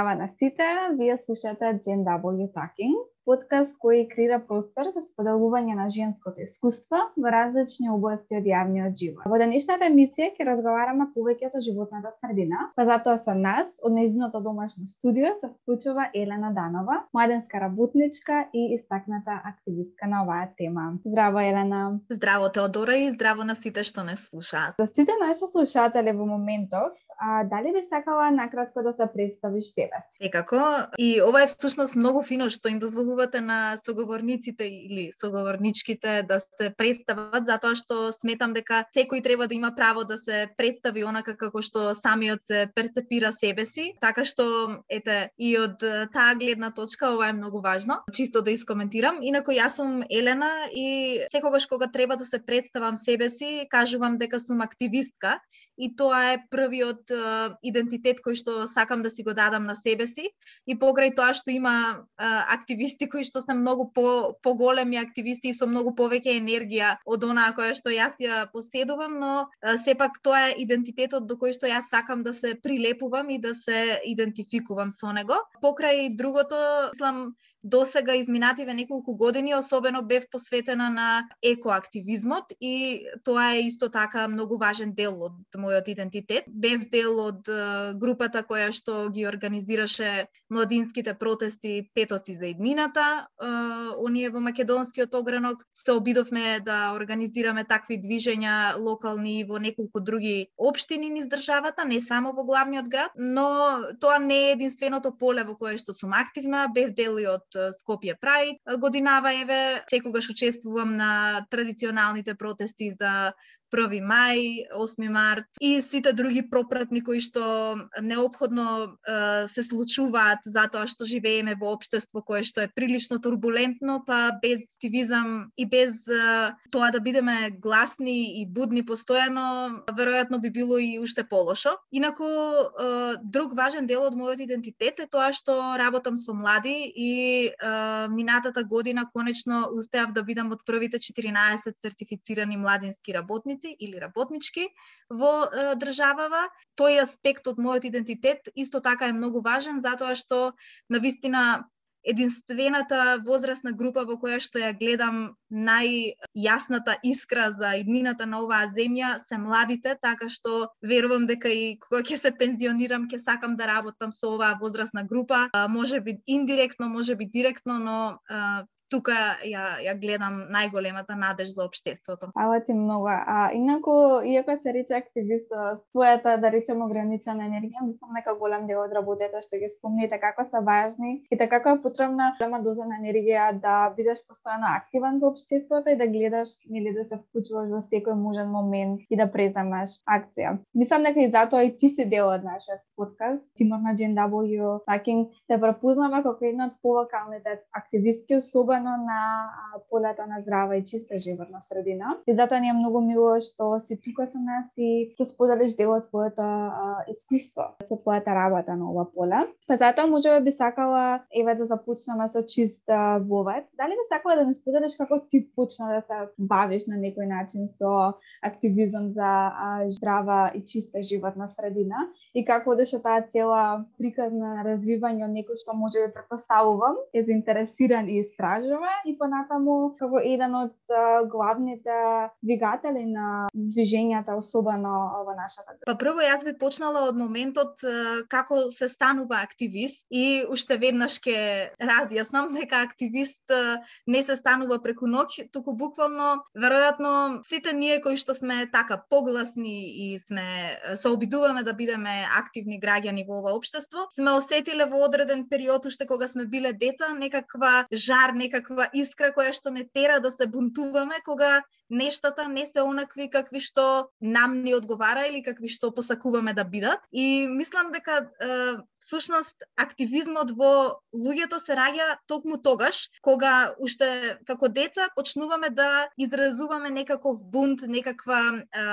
Здрава на сите, вие слушате Gen W Talking, подкаст кој креира простор за споделување на женското искуство во различни области од јавниот живот. Во денешната емисија ќе разговараме повеќе за животната средина, па затоа со нас од нејзиното домашно студио се вклучува Елена Данова, младенска работничка и истакната активистка на оваа тема. Здраво Елена. Здраво Теодора и здраво на сите што не слушаат. За сите наши слушатели во моментов, а, дали би сакала накратко да се представиш себе си? Секако, и ова е всушност многу фино што им дозволувате на соговорниците или соговорничките да се представат, затоа што сметам дека секој треба да има право да се представи онака како што самиот се перцепира себе си, така што ете и од таа гледна точка ова е многу важно, чисто да искоментирам. Инако јас сум Елена и секогаш кога треба да се представам себе си, кажувам дека сум активистка и тоа е првиот идентитет кој што сакам да си го дадам на себе си и покрај тоа што има активисти кои што се многу по поголеми активисти и со многу повеќе енергија од онаа која што јас ја поседувам, но сепак тоа е идентитетот до кој што јас сакам да се прилепувам и да се идентификувам со него. Покрај другото, мислам, досега изминативе неколку години особено бев посветена на екоактивизмот и тоа е исто така многу важен дел од мојот идентитет. Бев дел од групата која што ги организираше младинските протести Петоци за иднината. Оние во македонскиот огранок се обидовме да организираме такви движења локални во неколку други општини низ државата, не само во главниот град, но тоа не е единственото поле во кое што сум активна. Бев дел и од Скопје Прајд. Годинава еве секогаш учествувам на традиционалните протести за 1 мај, 8 март и сите други пропратни кои што необходно е, се случуваат затоа што живееме во општество кое што е прилично турбулентно, па без активизам и без е, тоа да бидеме гласни и будни постојано, веројатно би било и уште полошо. Инаку е, друг важен дел од мојот идентитет е тоа што работам со млади и е, минатата година конечно успеав да бидам од првите 14 сертифицирани младински работници работници или работнички во е, државава. Тој аспект од мојот идентитет исто така е многу важен затоа што на вистина единствената возрастна група во која што ја гледам најјасната искра за иднината на оваа земја се младите, така што верувам дека и кога ќе се пензионирам ќе сакам да работам со оваа возрастна група, може би индиректно, може би директно, но тука ја, ја гледам најголемата надеж за општеството. Ала ти многу. А инаку, иако се рече активист со својата, да речем, ограничена енергија, мислам дека голем дел од работата што ги спомните како се важни и така како е потребна голема доза на енергија да бидеш постојано активен во општеството и да гледаш или да се вклучуваш во секој можен момент и да преземаш акција. Мислам дека и затоа и ти си дел од нашиот подкаст, Тимор на GNW Hacking те да препознава како една од повокалните активистки особа особено на полето на здрава и чиста животна средина. И затоа ни е многу мило што си тука со нас и ќе споделиш дел од твоето искуство со твојата работа на ова поле. Па затоа можеме би сакала еве да започнеме со чист вовет. Дали би сакала да ни споделиш како ти почна да се бавиш на некој начин со активизам за а, здрава и чиста животна средина и како одеше таа цела приказна развивање од некој што може би предпоставувам е заинтересиран и истражува кажеме и понатаму како еден од главните двигатели на движењата особено во нашата Па прво јас би почнала од моментот како се станува активист и уште веднаш ќе разјаснам дека активист не се станува преку ноќ, туку буквално веројатно сите ние кои што сме така погласни и сме се обидуваме да бидеме активни граѓани во ова општество, сме осетиле во одреден период уште кога сме биле деца некаква жар, некаква некаква искра која што не тера да се бунтуваме кога нештата не се онакви какви што нам не одговара или какви што посакуваме да бидат. И мислам дека е, всушност активизмот во луѓето се раѓа токму тогаш кога уште како деца почнуваме да изразуваме некаков бунт, некаква е,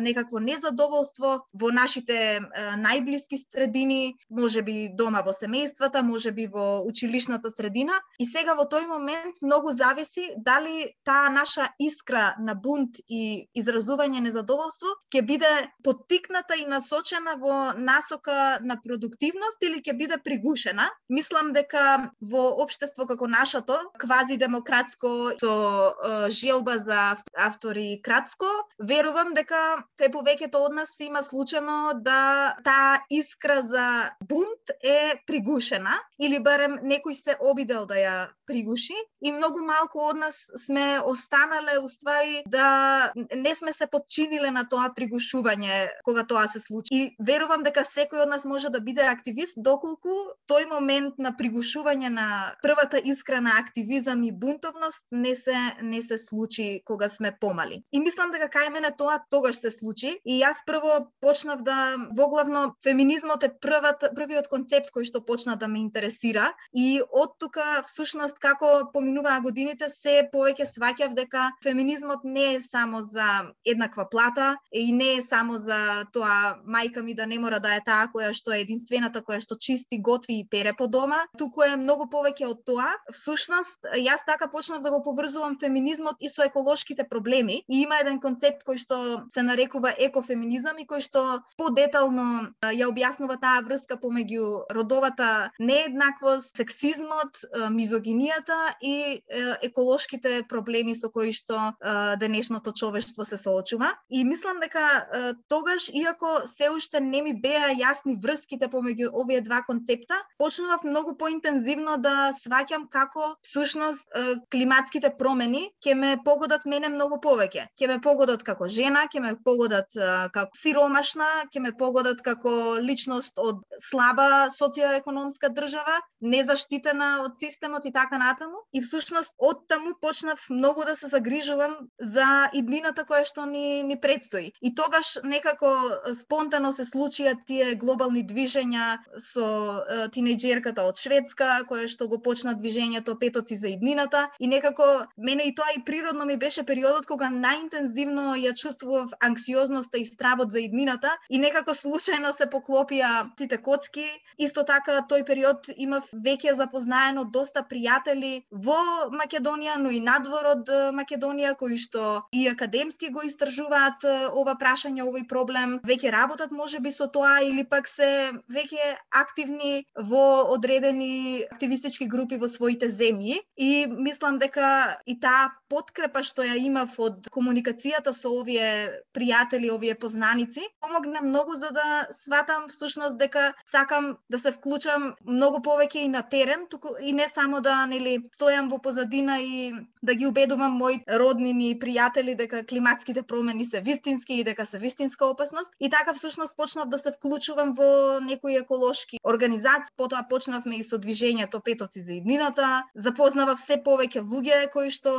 некакво незадоволство во нашите е, најблиски средини, може би дома во семејствата, може би во училишната средина и сега во тој момент многу зависи дали таа наша искра на бунт и изразување незадоволство ќе биде поттикната и насочена во насока на продуктивност или ќе биде пригушена. Мислам дека во општество како нашето, квази демократско со е, желба за автори кратско, верувам дека кај повеќето од нас има случано да таа искра за бунт е пригушена или барем некој се обидел да ја пригуши и многу малку од нас сме останале уствари да не сме се подчиниле на тоа пригушување кога тоа се случи. И верувам дека секој од нас може да биде активист доколку тој момент на пригушување на првата искра на активизам и бунтовност не се не се случи кога сме помали. И мислам дека кај мене тоа тогаш се случи и јас прво почнав да воглавно феминизмот е првата првиот концепт кој што почна да ме интересира и од тука всушност како поминуваа годините се повеќе сваќав дека феминизмот не е само за еднаква плата и не е само за тоа мајка ми да не мора да е таа која што е единствената која што чисти, готви и пере по дома, туку е многу повеќе од тоа. Всушност, јас така почнав да го поврзувам феминизмот и со еколошките проблеми и има еден концепт кој што се нарекува екофеминизам и кој што подетално ја објаснува таа врска помеѓу родовата нееднаквост, сексизмот, мизогинијата и еколошките проблеми со кои што денешното човештво се соочува. И мислам дека тогаш, иако се уште не ми беа јасни врските помеѓу овие два концепта, почнував многу поинтензивно да сваќам како всушност климатските промени ќе ме погодат мене многу повеќе. Ќе ме погодат како жена, ќе ме погодат како сиромашна, ќе ме погодат како личност од слаба социоекономска држава, незаштитена од системот и така натаму. И всушност од таму почнав многу да се загрижувам за иднината која што ни ни предстои. И тогаш некако спонтано се случија тие глобални движења со е, тинејџерката од Шведска, која што го почна движењето Петоци за иднината и некако мене и тоа и природно ми беше периодот кога најинтензивно ја чувствував анксиозноста и стравот за иднината и некако случајно се поклопија сите коцки. Исто така тој период имав веќе запознаено доста пријатели во Македонија, но и надвор од Македонија кои што и академски го истражуваат ова прашање, овој проблем, веќе работат можеби со тоа или пак се веќе активни во одредени активистички групи во своите земји. И мислам дека и таа подкрепа што ја имав од комуникацијата со овие пријатели, овие познаници, помогна многу за да сватам всушност дека сакам да се вклучам многу повеќе и на терен, туку и не само да нели стојам во позадина и да ги убедувам мои роднини и пријатели дека климатските промени се вистински и дека се вистинска опасност. И така всушност почнав да се вклучувам во некои еколошки организации, потоа почнавме и со движењето Петоци за иднината, запознавав се повеќе луѓе кои што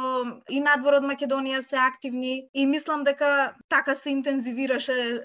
и надвор од Македонија се активни. И мислам дека така се интензивираше е,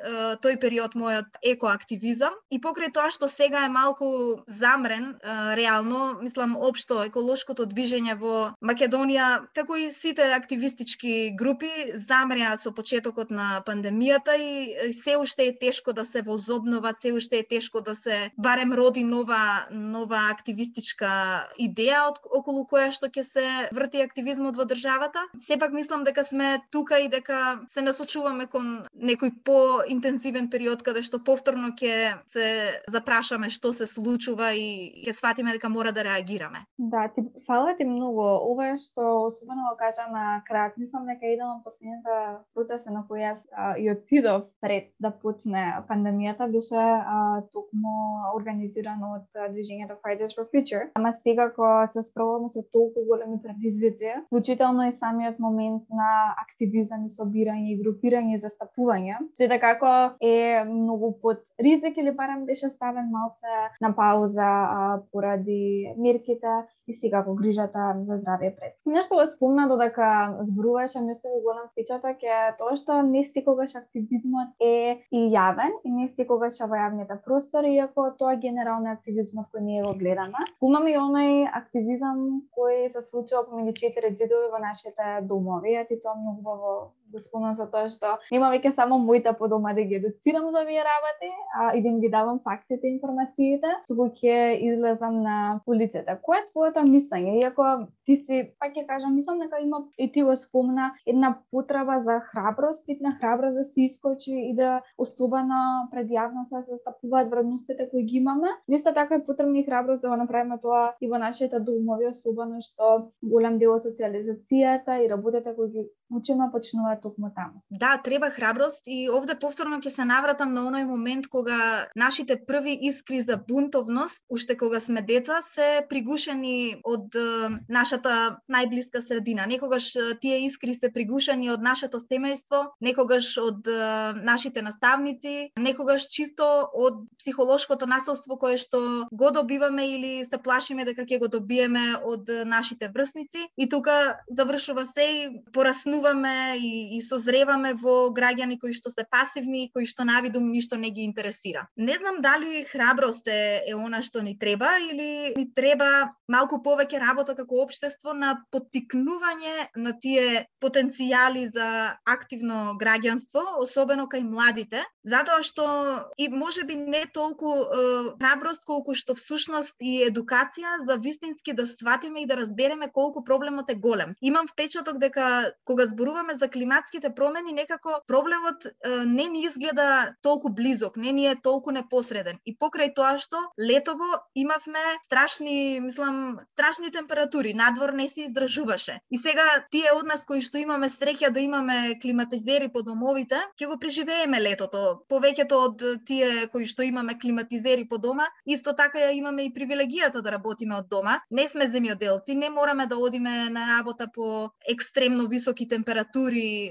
тој период мојот екоактивизам. И покрај тоа што сега е малку замрен е, реално, мислам општо еколошкото движење во Македонија, како и сите активистички групи, замреа со почетокот на пандемијата и се уште е тешко да се возобнова, се уште е тешко да се барем роди нова нова активистичка идеја од, околу која што ќе се врти активизмот во државата. Сепак мислам дека сме тука и дека се насочуваме кон некој поинтензивен период каде што повторно ќе се запрашаме што се случува и ќе сватиме дека мора да реагираме. Да, ти фала ти многу. Ова е што особено го кажа на крајот. Мислам дека еден од последните протест на кој јас и отидов пред да почне пандемијата беше а, токму организирано од движењето Fridays for Future. Ама сега кога се справуваме со толку големи предизвици, вклучително и самиот момент на активизам и собирање и групирање и застапување, се така, како е многу под ризик или барем беше ставен малце на пауза а, поради мерките и сега го грижата за здравје пред. Нешто го спомна додека зборуваше, Што ми остави голем впечаток е тоа што не секогаш активизмот е и јавен и не секогаш во јавните простори, иако тоа генерално активизмот кој ние го гледаме. Имаме и онај активизам кој се случува помеѓу четири ѕидови во нашите домови, а ти тоа многу во го спомнам за тоа што нема веќе само мојта подома да ги едуцирам за овие работи, а и да им ги давам фактите, информациите, туку ќе излезам на улицата. Кој е твоето мислење? Иако ти си, пак ќе кажам, мислам дека има и ти го спомна една потреба за храброст, на храброст да се искочи и да особено пред јавност се застапуваат вредностите кои ги имаме. Исто така е потребна и храброст да го направиме тоа и во нашите домови, особено што голем дел од социализацијата и работите кои ги учиме токму таму. Да, треба храброст и овде повторно ќе се навратам на оној момент кога нашите први искри за бунтовност, уште кога сме деца, се пригушени од нашата најблиска средина. Некогаш тие искри се пригушени од нашето семејство, некогаш од нашите наставници, некогаш чисто од психолошкото насилство кое што го добиваме или се плашиме дека ќе го добиеме од нашите врсници и тука завршува се и пораснуваме и, и созреваме во граѓани кои што се пасивни, кои што навидум ништо не ги интересира. Не знам дали храброст е, е она што ни треба или ни треба малку повеќе работа како општество на поттикнување на тие потенцијали за активно граѓанство, особено кај младите, затоа што и може би не толку е, храброст колку што всушност и едукација за вистински да сватиме и да разбереме колку проблемот е голем. Имам впечаток дека кога зборуваме за климатските промени, некако проблемот е, не ни изгледа толку близок, не ни е толку непосреден. И покрај тоа што летово имавме страшни, мислам, страшни температури, надвор не се издржуваше. И сега тие од нас кои што имаме среќа да имаме климатизери по домовите, ќе го преживееме летото. Повеќето од тие кои што имаме климатизери по дома, исто така ја имаме и привилегијата да работиме од дома. Не сме земјоделци, не мораме да одиме на работа по екстремно високи температури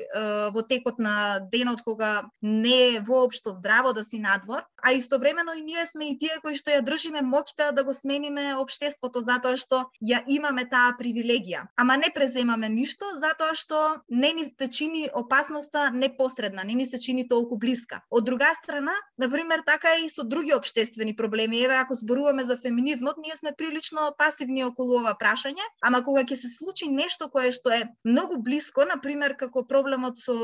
во текот на денот кога не е воопшто здраво да си надвор, а истовремено и ние сме и тие кои што ја држиме моќта да го смениме општеството затоа што ја имаме таа привилегија. Ама не преземаме ништо затоа што не ни се чини опасноста непосредна, не ни се чини толку блиска. Од друга страна, на пример, така и со други општествени проблеми. Еве ако зборуваме за феминизмот, ние сме прилично пасивни околу ова прашање, ама кога ќе се случи нешто кое што е многу блиско, на пример како проблемот со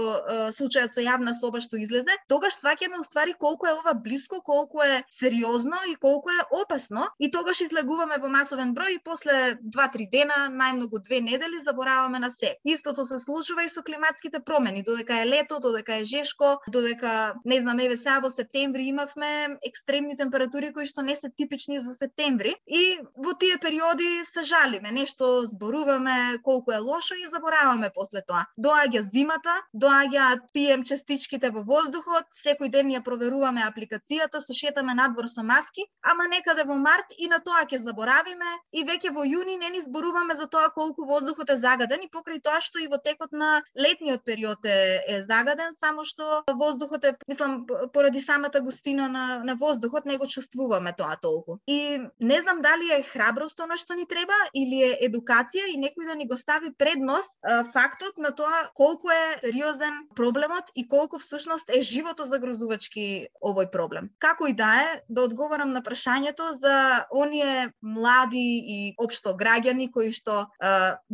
случајот со јавна соба што излезе, тогаш сваќаме уствари колку е ова блиско, колку е сериозно и колку е опасно и тогаш излегуваме во масовен број и после 2-3 дена, најмногу две недели забораваме на се. Истото се случува и со климатските промени, додека е лето, додека е жешко, додека не знам еве сега во септември имавме екстремни температури кои што не се типични за септември и во тие периоди се жалиме, нешто зборуваме колку е лошо и забораваме после тоа. Доаѓа системата, доаѓаат пием частичките во воздухот, секој ден ја проверуваме апликацијата, се шетаме надвор со маски, ама некаде во март и на тоа ќе заборавиме и веќе во јуни не ни зборуваме за тоа колку воздухот е загаден и покрај тоа што и во текот на летниот период е, е загаден, само што воздухот е, мислам, поради самата густина на, на воздухот не го чувствуваме тоа толку. И не знам дали е храброст она што ни треба или е едукација и некој да ни го стави пред преднос фактот на тоа колку е сериозен проблемот и колку всушност е живото загрозувачки овој проблем. Како и да е, да одговорам на прашањето за оние млади и општо граѓани кои што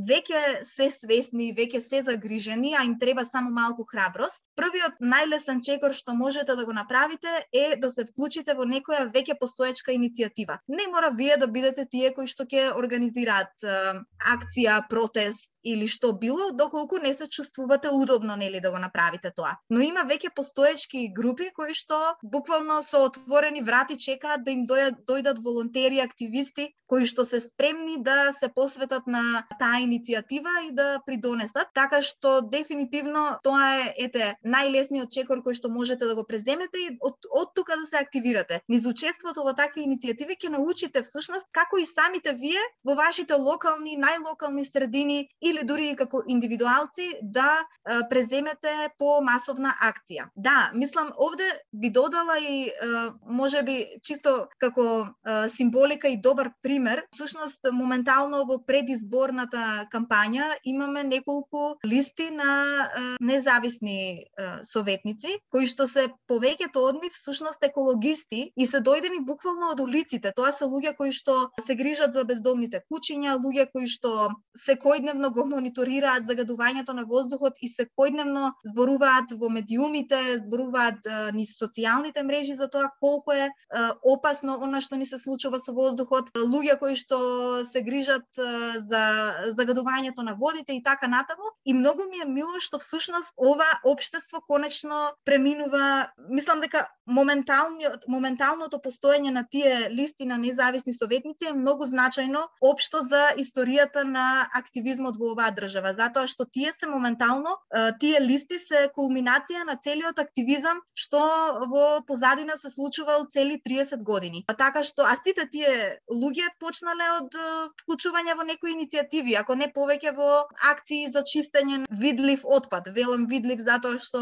веќе се свесни, веќе се загрижени, а им треба само малку храброст. Првиот најлесен чекор што можете да го направите е да се вклучите во некоја веќе постоечка иницијатива. Не мора вие да бидете тие кои што ќе организираат е, акција, протест, или што било, доколку не се чувствувате удобно нели да го направите тоа. Но има веќе постоечки групи кои што буквално со отворени врати чекаат да им дојдат, дојдат волонтери, активисти кои што се спремни да се посветат на таа иницијатива и да придонесат, така што дефинитивно тоа е ете најлесниот чекор кој што можете да го преземете и од, од тука да се активирате. Низ учеството во такви иницијативи ќе научите всушност како и самите вие во вашите локални, најлокални средини или дури и како индивидуалци да преземете по масовна акција. Да, мислам овде би додала и може би чисто како символика и добар пример. Всушност моментално во предизборната кампања имаме неколку листи на независни советници, кои што се повеќето од нив всушност екологисти и се дојдени буквално од улиците. Тоа се луѓе кои што се грижат за бездомните кучиња, луѓе кои што секојдневно го мониторираат загадувањето на воздухот и секојдневно зборуваат во медиумите, зборуваат низ социјалните мрежи за тоа колку е опасно она што ни се случува со воздухот, луѓе кои што се грижат за загадувањето на водите и така натаму. И многу ми е мило што всушност ова општество конечно преминува, мислам дека моменталниот моменталното постоење на тие листи на независни советници е многу значајно општо за историјата на активизмот во оваа држава, затоа што тие се моментално тие листи се кулминација на целиот активизам што во позадина се случувал цели 30 години. А така што а сите тие луѓе почнале од вклучување во некои иницијативи, ако не повеќе во акции за чистење видлив отпад. Велам видлив затоа што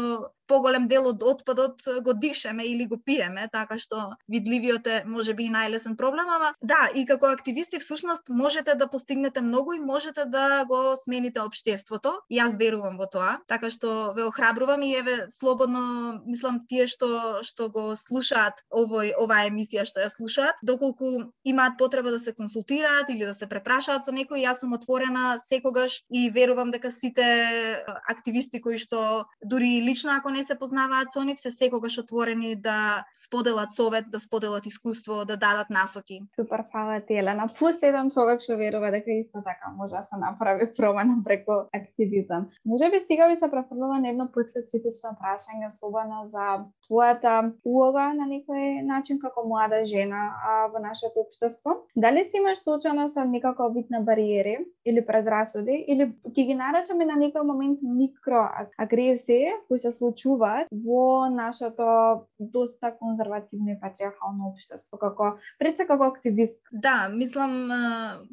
поголем дел од отпадот го дишеме или го пиеме, така што видливиот е може би најлесен проблем, ама да, и како активисти всушност можете да постигнете многу и можете да го смените општеството. Јас верувам во тоа, така што ве охрабрувам и еве слободно мислам тие што што го слушаат овој оваа емисија што ја слушаат, доколку имаат потреба да се консултираат или да се препрашаат со некој, јас сум отворена секогаш и верувам дека сите активисти кои што дури лично ако не се познаваат со нив, се секогаш отворени да споделат совет, да споделат искуство, да дадат насоки. Супер, фала ти, Елена. Плюс еден човек што верува дека исто така може да се направи промена преку активизам. Може би сега ви се префрлила на едно специфично прашање, особено за твојата улога на некој начин како млада жена а, во нашето општество. Дали си имаш случајно со некако вид на бариери или предрасуди или ќе ги наречеме на некој момент микроагресии кои се случуваат во нашето доста конзервативно и патриархално општество како пред се како активист. Да, мислам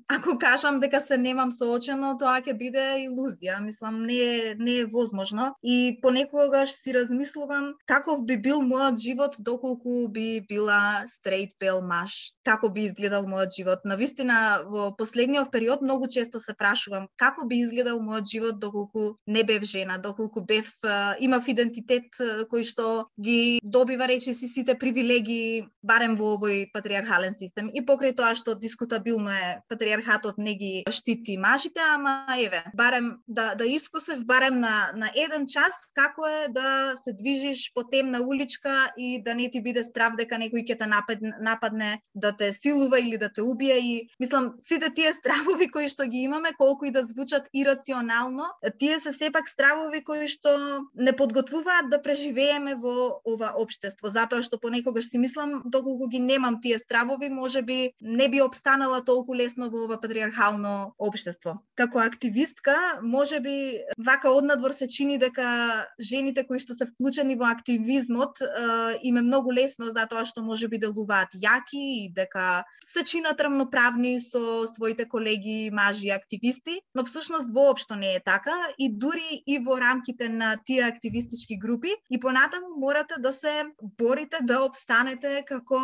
ако кажам дека се немам соочено, тоа ќе биде илузија. Мислам не е не е возможно и понекогаш си размислувам каков би бил мојот живот доколку би била стрейт бел маж. Како би изгледал мојот живот? На вистина во последниот период многу често се прашувам како би изгледал мојот живот доколку не бев жена, доколку бев имав идентитет кој што ги добива речиси сите привилегии барем во овој патриархален систем. И покрај тоа што дискутабилно е патриархатот не ги штити мажите, ама еве, барем да да искусев барем на на еден час како е да се движиш по темна уличка и да не ти биде страв дека некој ќе те нападне, нападне да те силува или да те убие. И мислам сите тие стравови кои што ги имаме колку и да звучат ирационално, тие се сепак стравови кои што не подготвуваат да преживееме во ова општество, затоа што понекогаш си мислам доколку ги немам тие стравови, може би не би обстанала толку лесно во ова патриархално општество. Како активистка, може би вака однадвор се чини дека жените кои што се вклучени во активизмот им е многу лесно затоа што може би делуваат јаки и дека се чинат рамноправни со своите колеги мажи активисти, но всушност воопшто не е така и дури и во рамките на тие активистички групи и понатаму морате да се борите да обстанете како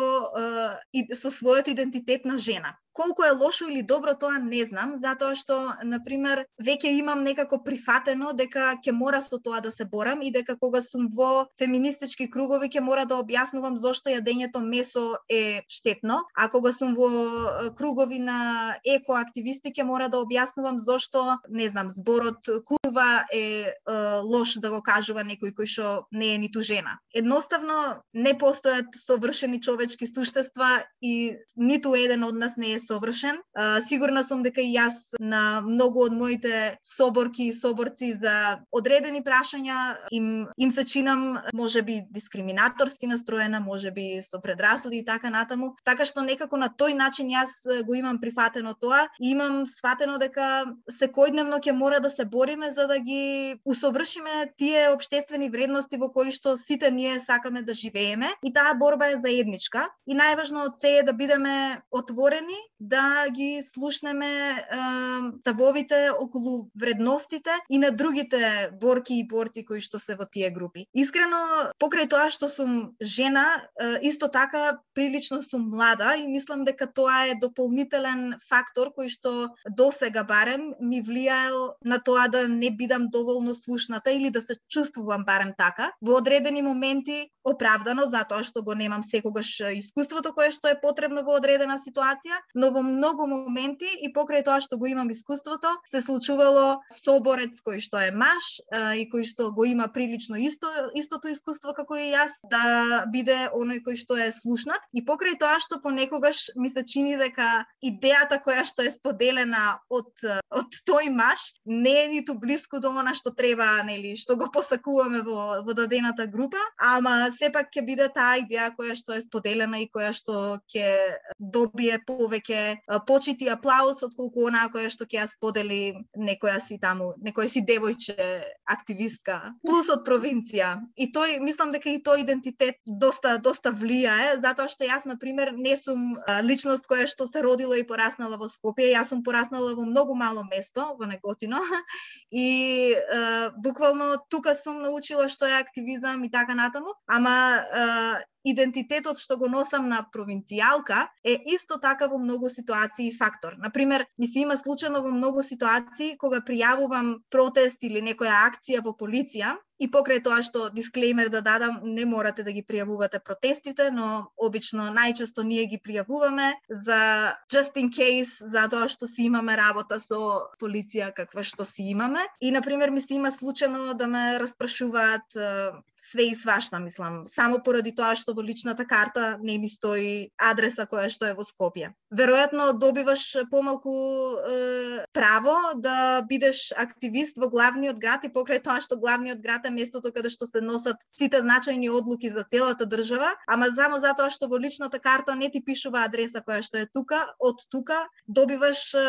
е, со својот идентитет на жена. Колку е лошо или добро тоа не знам, затоа што на пример веќе имам некако прифатено дека ќе мора со тоа да се борам и дека кога сум во феминистички кругови ќе мора да објаснувам зошто јадењето месо е штетно, а кога сум во кругови на екоактивисти ќе мора да објаснувам зошто, не знам, зборот курва е, е лош да го кажува некој кој што не е ниту жена. Едноставно не постојат совршени човечки суштества и ниту еден од нас не е совршен. А, сигурна сум дека и јас на многу од моите соборки и соборци за одредени прашања им им се чинам можеби дискриминаторски настроена, можеби со предрасуди и така натаму. Така што некако на тој начин јас го имам прифатено тоа и имам сватено дека секојдневно ќе мора да се бориме за да ги усовршиме тие општествени вредности во кои што сите ние сакаме да живееме и таа борба е заедничка и најважно од се е да бидеме отворени да ги слушнеме е, ставовите околу вредностите и на другите борки и борци кои што се во тие групи. Искрено, покрај тоа што сум жена, е, исто така прилично сум млада и мислам дека тоа е дополнителен фактор кој што досега барем ми влијаел на тоа да не бидам доволно слушната или да се чувствувам барем така. Во одредени моменти оправдано затоа што го немам секогаш искуството кое што е потребно во одредена ситуација, но во многу моменти и покрај тоа што го имам искуството, се случувало соборец кој што е маш и кој што го има прилично исто истото искуство како и јас да биде оној кој што е слушнат и покрај тоа што понекогаш ми се чини дека идејата која што е споделена од од тој маш не е ниту блиску до она што треба, нели, што го посакуваме во во дадената група, ама сепак ќе биде таа идеја која што е споделена и која што ќе добие повеќе почит и аплауз отколку она која што ќе ја сподели некоја си таму, некоја си девојче активистка, плюс од провинција. И тој мислам дека и тој идентитет доста доста влијае, затоа што јас на пример не сум личност која што се родила и пораснала во Скопје, јас сум пораснала во многу мало место, во Неготино, и е, буквално тука сум научила што е активизам и така натаму, ама е, идентитетот што го носам на провинцијалка е исто така во многу ситуации фактор. Например, ми се има случајно во многу ситуации кога пријавувам протест или некоја акција во полиција И покрај тоа што дисклеймер да дадам, не морате да ги пријавувате протестите, но обично најчесто ние ги пријавуваме за just in case, за тоа што си имаме работа со полиција каква што си имаме. И на пример ми се има случајно да ме распрашуваат све и свашта, мислам, само поради тоа што во личната карта не ми стои адреса која што е во Скопје. Веројатно добиваш помалку е, право да бидеш активист во главниот град и покрај тоа што главниот град е местото каде што се носат сите значајни одлуки за целата држава, ама само затоа што во личната карта не ти пишува адреса која што е тука, од тука добиваш е,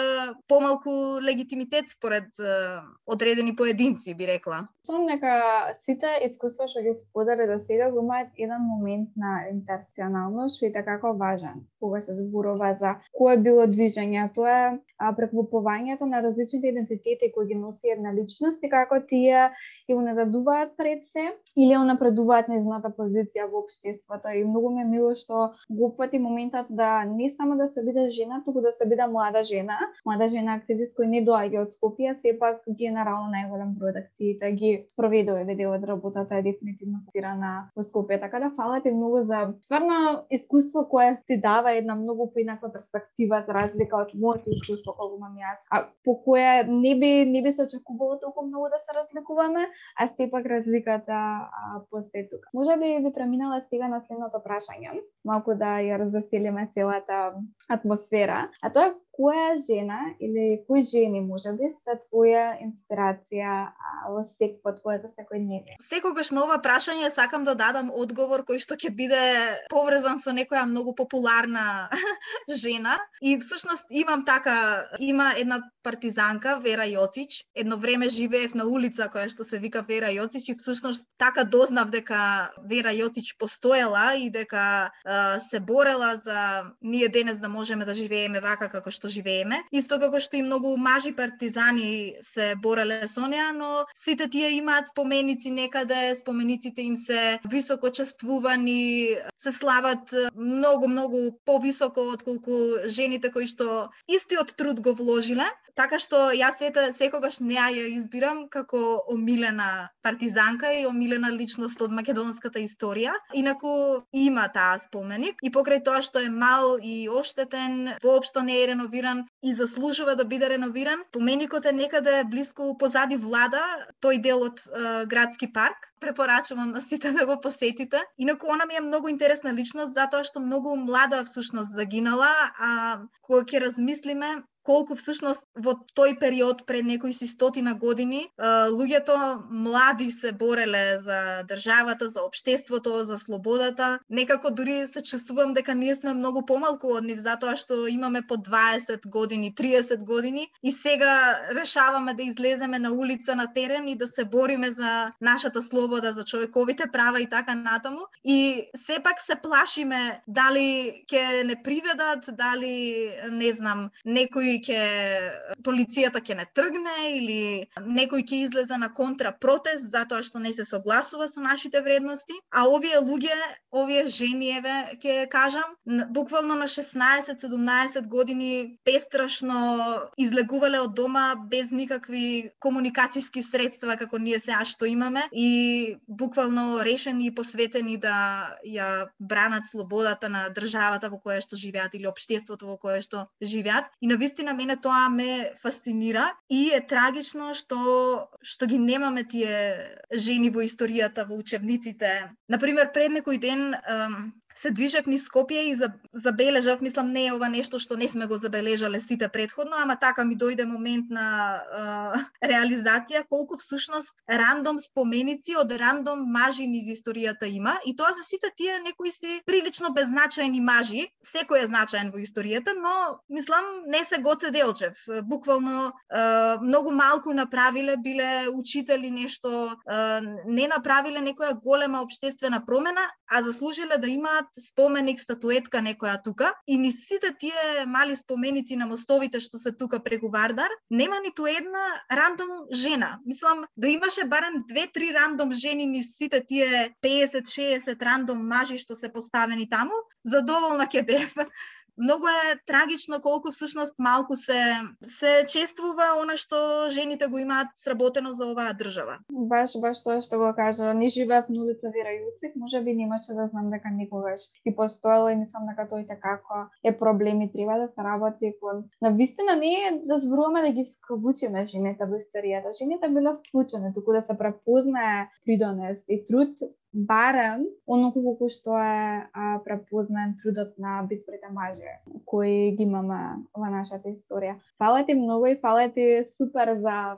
помалку легитимитет според е, одредени поединци, би рекла. Мислам нека сите искуства што ги сподели да до сега го имаат еден момент на интерсионалност што е така како важен кога се зборува за кое било движење, тоа е преквупувањето на различните идентитети кои ги носи една личност и како тие ја уназадуваат пред се или ја напредуваат незната позиција во општеството. И многу ми е мило што го опфати моментот да не само да се биде жена, туку да се биде млада жена, млада жена активист кој не доаѓа од Скопје, сепак генерално најголем број активите да ги ги спроведува и од работата е дефинитивно фокусирана во Скопје. Така да фала ти многу за стварно искуство кое ти дава една многу поинаква перспектива за разлика од моето искуство кога имам јас, а по кое не би не би се очекувало толку многу да се разликуваме, а сепак разликата а, постои тука. Може би би преминала сега на следното прашање, малку да ја развеселиме целата атмосфера, а тоа која жена или кои жени може да би се твоја инспирација во стек по твојата секојдневие? Секогаш на ова прашање сакам да дадам одговор кој што ќе биде поврзан со некоја многу популарна жена и всушност имам така има една партизанка Вера Јоцич. Едно време живеев на улица која што се вика Вера Јоцич и всушност така дознав дека Вера Јоцич постоела и дека а, се борела за ние денес да можеме да живееме вака како што живееме. Исто како што и многу мажи партизани се бореле со неа, но сите тие имаат споменици некаде, спомениците им се високо чествувани, се слават многу многу повисоко отколку жените кои што истиот труд го вложиле. Така што јас ете секогаш неа ја избирам како омилена партизанка и омилена личност од македонската историја. Инаку има таа споменик и покрај тоа што е мал и оштетен, воопшто не е реновиран и заслужува да биде реновиран, поменикот е некаде близко позади влада, тој дел од е, градски парк препорачувам на сите да го посетите. Инаку она ми е многу интересна личност затоа што многу млада всушност загинала, а кога ќе размислиме, колку всушност во тој период пред некои си стотина години луѓето млади се бореле за државата, за општеството, за слободата. Некако дури се чувствувам дека ние сме многу помалку од нив затоа што имаме по 20 години, 30 години и сега решаваме да излеземе на улица на терен и да се бориме за нашата слобода, за човековите права и така натаму. И сепак се плашиме дали ќе не приведат, дали не знам, некои некој ќе полицијата ќе не тргне или некој ќе излезе на контра протест затоа што не се согласува со нашите вредности, а овие луѓе, овие жени еве ќе кажам, буквално на 16-17 години пестрашно излегувале од дома без никакви комуникацијски средства како ние сега што имаме и буквално решени и посветени да ја бранат слободата на државата во која што живеат или општеството во кое што живеат. И на вистина мене тоа ме фасцинира и е трагично што што ги немаме тие жени во историјата во учебниците. Например, пред некој ден се движев низ Скопје и забележав, мислам не е ова нешто што не сме го забележале сите предходно, ама така ми дојде момент на е, реализација колку всушност рандом споменици од рандом мажи низ историјата има и тоа за сите тие некои се прилично беззначајни мажи, секој е значаен во историјата, но мислам не се Гоце Делчев. Буквално е, многу малку направиле, биле учители нешто, е, не направиле некоја голема обштествена промена, а заслужиле да имаат имаат споменик, статуетка некоја тука и ни сите тие мали споменици на мостовите што се тука преку Вардар, нема ниту една рандом жена. Мислам да имаше барем две-три рандом жени ни сите тие 50-60 рандом мажи што се поставени таму, задоволна ќе бев многу е трагично колку всушност малку се се чествува она што жените го имаат сработено за оваа држава. Баш баш тоа што го кажа, не живеев на улица Вера Јуцик, може би немаше да знам дека никогаш и постоело и мислам дека тој како е проблем и треба да се работи кон. На вистина не е да зборуваме да ги вклучиме жените во историјата. Жените биле вклучени, туку да се препознае придонес и труд барем онолку колку што е а, трудот на битврите мажи кои ги имаме во нашата историја. Фала ти многу и фала ти супер за а,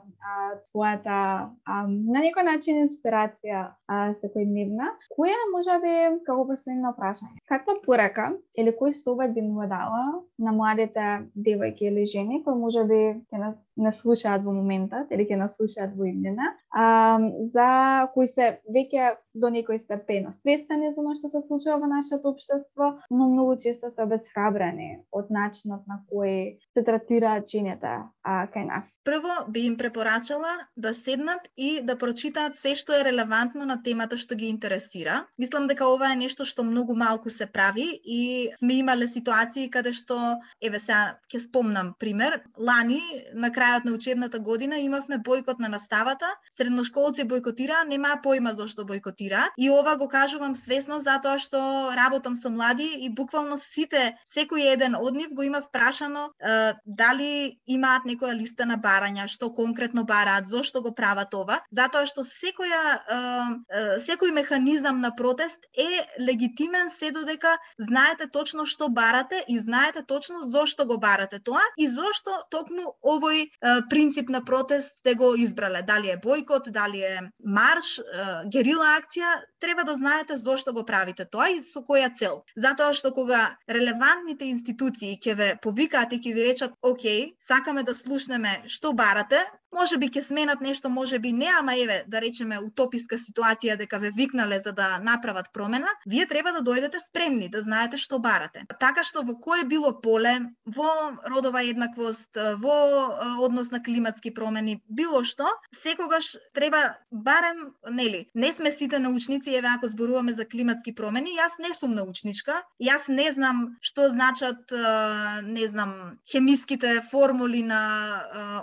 твојата а, на некој начин инспирација а, секојдневна. Која може би како последно прашање? Каква порака или кој совет би му дала на младите девојки или жени кои може би ќе наслушаат во моментот или ќе наслушаат во иднина, а, за кои се веќе до некој степен освестени за она што се случува во нашето општество, но многу често се обесхрабрени од начинот на кој се третираат чинета. а, кај нас. Прво би им препорачала да седнат и да прочитаат се што е релевантно на темата што ги интересира. Мислам дека ова е нешто што многу малку се прави и сме имале ситуации каде што еве сега ќе спомнам пример, лани на крај крајот на учебната година имавме бојкот на наставата, средношколци бойкотираа, нема појма зошто бойкотираат. И ова го кажувам свесно затоа што работам со млади и буквално сите, секој еден од нив го има прашано е, дали имаат некоја листа на барања, што конкретно бараат, зошто го прават ова, затоа што секоја е, секој механизам на протест е легитимен се додека знаете точно што барате и знаете точно зошто го барате тоа и зошто токму овој принцип на протест сте го избрале. Дали е бојкот, дали е марш, герила акција, треба да знаете зошто го правите тоа и со која цел. Затоа што кога релевантните институции ќе ве повикаат и ќе ви речат, окей, сакаме да слушнеме што барате, може би ќе сменат нешто, може би не, ама еве, да речеме утописка ситуација дека ве викнале за да направат промена, вие треба да дојдете спремни, да знаете што барате. Така што во кое било поле, во родова еднаквост, во однос на климатски промени, било што, секогаш треба барем, нели, не сме сите научници, еве ако зборуваме за климатски промени, јас не сум научничка, јас не знам што значат, не знам, хемиските формули на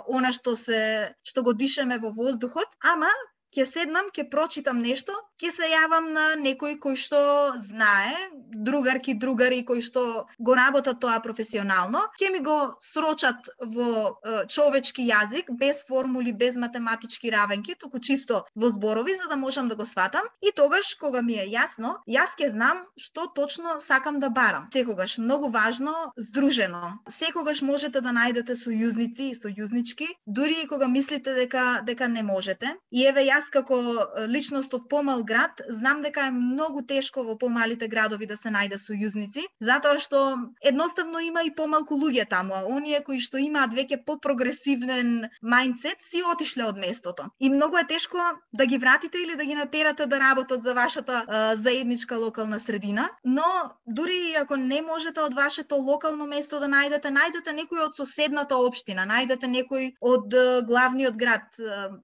она што се што го дишеме во воздухот, ама ќе седнам, ќе прочитам нешто, ќе се јавам на некој кој што знае, другарки, другари кои што го работат тоа професионално, ќе ми го срочат во е, човечки јазик, без формули, без математички равенки, туку чисто во зборови за да можам да го сватам и тогаш кога ми е јасно, јас ќе знам што точно сакам да барам. Секогаш многу важно здружено. Секогаш можете да најдете сојузници и сојузнички, дури и кога мислите дека дека не можете. И еве јас јас како личност од помал град знам дека е многу тешко во помалите градови да се најде сојузници, затоа што едноставно има и помалку луѓе таму, а оние кои што имаат веќе попрогресивен мајндсет си отишле од местото. И многу е тешко да ги вратите или да ги натерате да работат за вашата а, заедничка локална средина, но дури и ако не можете од вашето локално место да најдете, најдете некој од соседната општина, најдете некој од главниот град,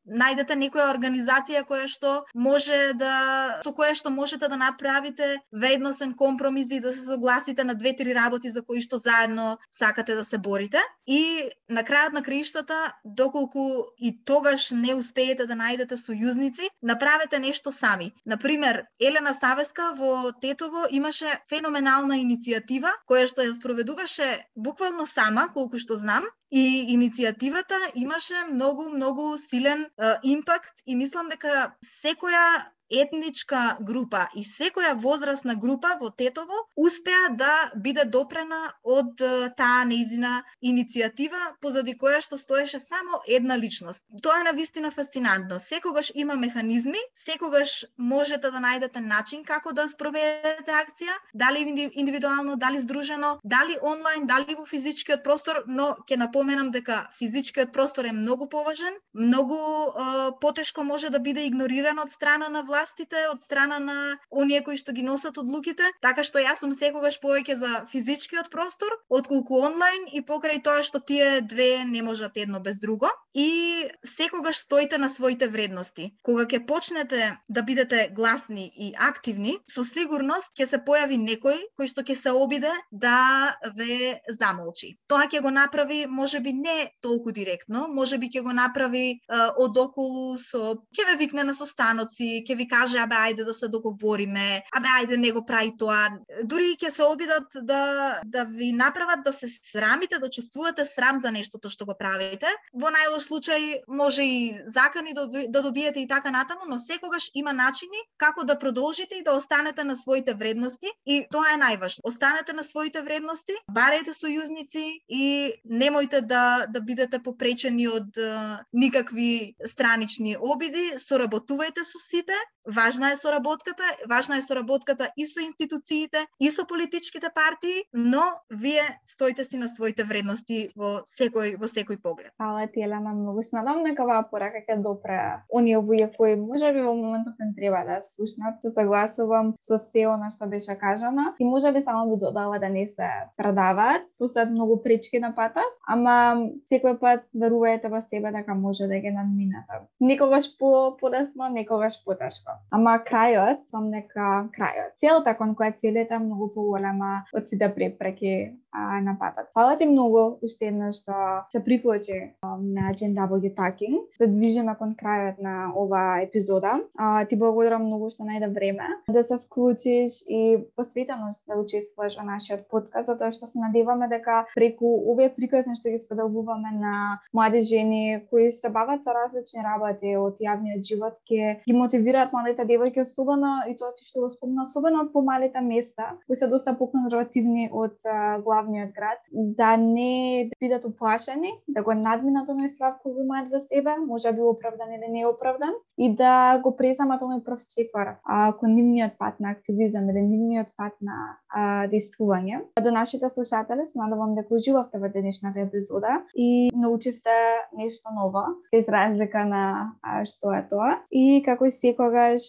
најдете некоја организација која што може да со која што можете да направите вредносен компромис и да се согласите на две-три работи за кои што заедно сакате да се борите. И на крајот на краиштата, доколку и тогаш не успеете да најдете сојузници, направете нешто сами. Например, Елена Савеска во Тетово имаше феноменална иницијатива која што ја спроведуваше буквално сама, колку што знам, и иницијативата имаше многу многу силен е, импакт и мислам дека секоја етничка група и секоја возрастна група во Тетово успеа да биде допрена од таа неизина иницијатива позади која што стоеше само една личност. Тоа е навистина фасцинантно. Секогаш има механизми, секогаш можете да најдете начин како да спроведете акција, дали индивидуално, дали здружено, дали онлайн, дали во физичкиот простор, но ќе напоменам дека физичкиот простор е многу поважен, многу е, потешко може да биде игнориран од страна на власт властите од страна на оние кои што ги носат одлуките, така што јас сум секогаш повеќе за физичкиот простор, отколку онлайн и покрај тоа што тие две не можат едно без друго. И секогаш стоите на своите вредности. Кога ќе почнете да бидете гласни и активни, со сигурност ќе се појави некој кој што ќе се обиде да ве замолчи. Тоа ќе го направи можеби не толку директно, можеби ќе го направи е, од околу со ќе ве викне на состаноци, ќе ви каже, абе, ајде да се договориме, абе, ајде не го прави тоа. Дури ќе се обидат да, да ви направат да се срамите, да чувствувате срам за нештото што го правите. Во најлош случај може и закани да, да добиете и така натаму, но секогаш има начини како да продолжите и да останете на своите вредности и тоа е најважно. Останете на своите вредности, барајте сојузници и немојте да да бидете попречени од е, никакви странични обиди, соработувајте со сите, Важна е соработката, важна е соработката и со институциите, и со политичките партии, но вие стоите си на своите вредности во секој во секој поглед. Фала ти Елена, многу се надам дека оваа порака ќе допре оние луѓе кои можеби во моментот не треба да слушнат, се согласувам со се она што беше кажано и можеби само би додала да не се предаваат, постојат многу пречки на патот, ама секој пат верувајте во себе дека може да ги надминете. Никогаш по подесно, никогаш потешко нешто. Ама крајот, сум нека крајот. Целта кон која целите е многу поголема од сите препреки а, на патот. Фала ти многу уште едно што да се приклучи на Agenda Body Talking. Се движиме кон крајот на ова епизода. А, ти благодарам многу што најде време да се вклучиш и посветеност да учествуваш во нашиот подкаст, затоа што се надеваме дека преку овие приказни што ги споделуваме на млади жени кои се бават со различни работи од јавниот живот, ќе ги мотивираат малите девојки особено и тоа ти што го спомна особено по малите места кои се доста поконзервативни од а, главниот град да не бидат уплашени да го надминат оној страв кој го имаат во себе можеби оправдан или не оправдан и да го преземат оној прв чекор а, кон нивниот пат на активизам или нивниот пат на а, действување. До нашите слушатели се надевам дека уживавте во денешната епизода и научивте нешто ново, без разлика на а, што е тоа. И како и секога тогаш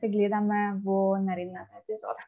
се гледаме во наредната епизода.